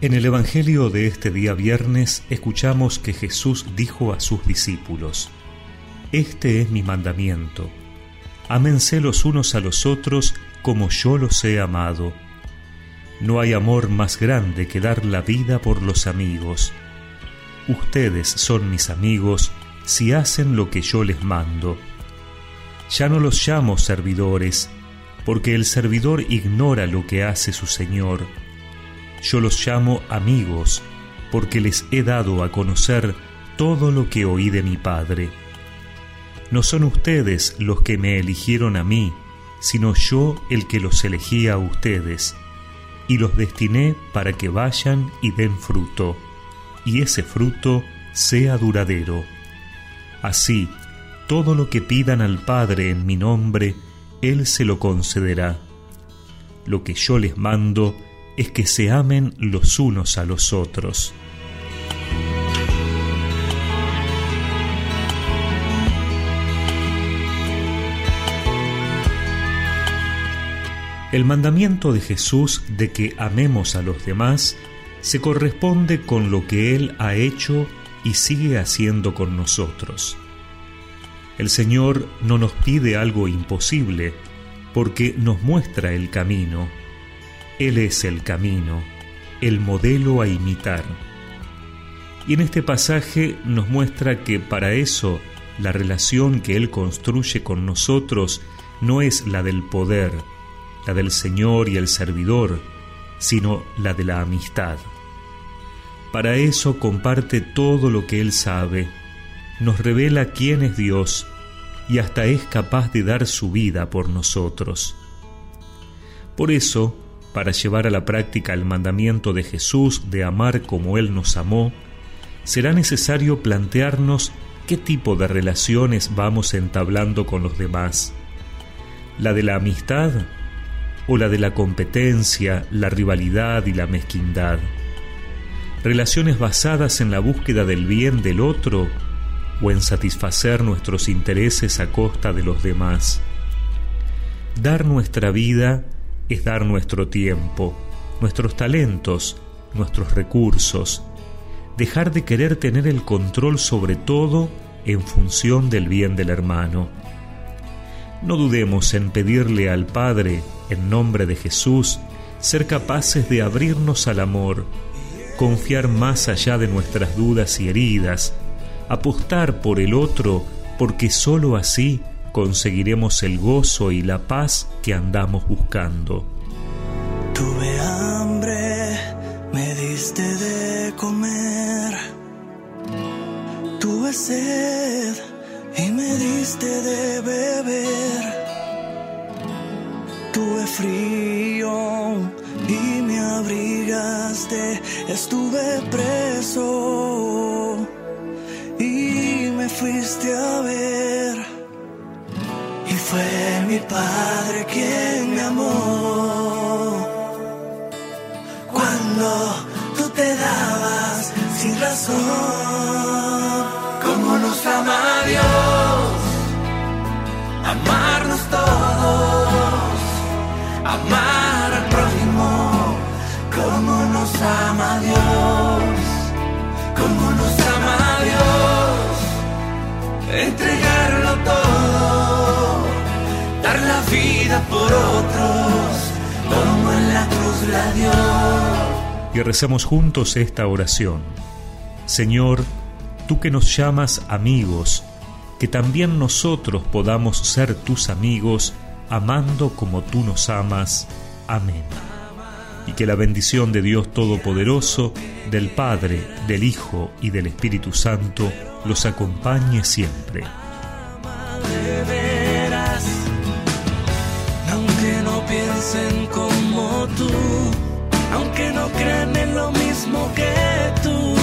En el Evangelio de este día viernes escuchamos que Jesús dijo a sus discípulos, Este es mi mandamiento, ámense los unos a los otros como yo los he amado. No hay amor más grande que dar la vida por los amigos. Ustedes son mis amigos si hacen lo que yo les mando. Ya no los llamo servidores, porque el servidor ignora lo que hace su Señor yo los llamo amigos, porque les he dado a conocer todo lo que oí de mi Padre. No son ustedes los que me eligieron a mí, sino yo el que los elegí a ustedes, y los destiné para que vayan y den fruto, y ese fruto sea duradero. Así, todo lo que pidan al Padre en mi nombre, Él se lo concederá. Lo que yo les mando es que se amen los unos a los otros. El mandamiento de Jesús de que amemos a los demás se corresponde con lo que Él ha hecho y sigue haciendo con nosotros. El Señor no nos pide algo imposible, porque nos muestra el camino él es el camino, el modelo a imitar. Y en este pasaje nos muestra que para eso la relación que Él construye con nosotros no es la del poder, la del Señor y el servidor, sino la de la amistad. Para eso comparte todo lo que Él sabe, nos revela quién es Dios y hasta es capaz de dar su vida por nosotros. Por eso, para llevar a la práctica el mandamiento de Jesús de amar como Él nos amó, será necesario plantearnos qué tipo de relaciones vamos entablando con los demás. ¿La de la amistad o la de la competencia, la rivalidad y la mezquindad? ¿Relaciones basadas en la búsqueda del bien del otro o en satisfacer nuestros intereses a costa de los demás? Dar nuestra vida es dar nuestro tiempo, nuestros talentos, nuestros recursos, dejar de querer tener el control sobre todo en función del bien del hermano. No dudemos en pedirle al Padre, en nombre de Jesús, ser capaces de abrirnos al amor, confiar más allá de nuestras dudas y heridas, apostar por el otro, porque sólo así conseguiremos el gozo y la paz que andamos buscando. Tuve hambre, me diste de comer. Tuve sed y me diste de beber. Tuve frío y me abrigaste. Estuve preso y me fuiste a ver fue mi padre quien me amó. Cuando tú te dabas sin razón, como nos ama Dios, amarnos todos, amar al prójimo, como nos ama Dios, como nos ama Dios, entregarlo por otros, como en la cruz la. Y recemos juntos esta oración. Señor, tú que nos llamas amigos, que también nosotros podamos ser tus amigos, amando como tú nos amas. Amén. Y que la bendición de Dios Todopoderoso, del Padre, del Hijo y del Espíritu Santo los acompañe siempre. Piensen como tú, aunque no crean en lo mismo que tú.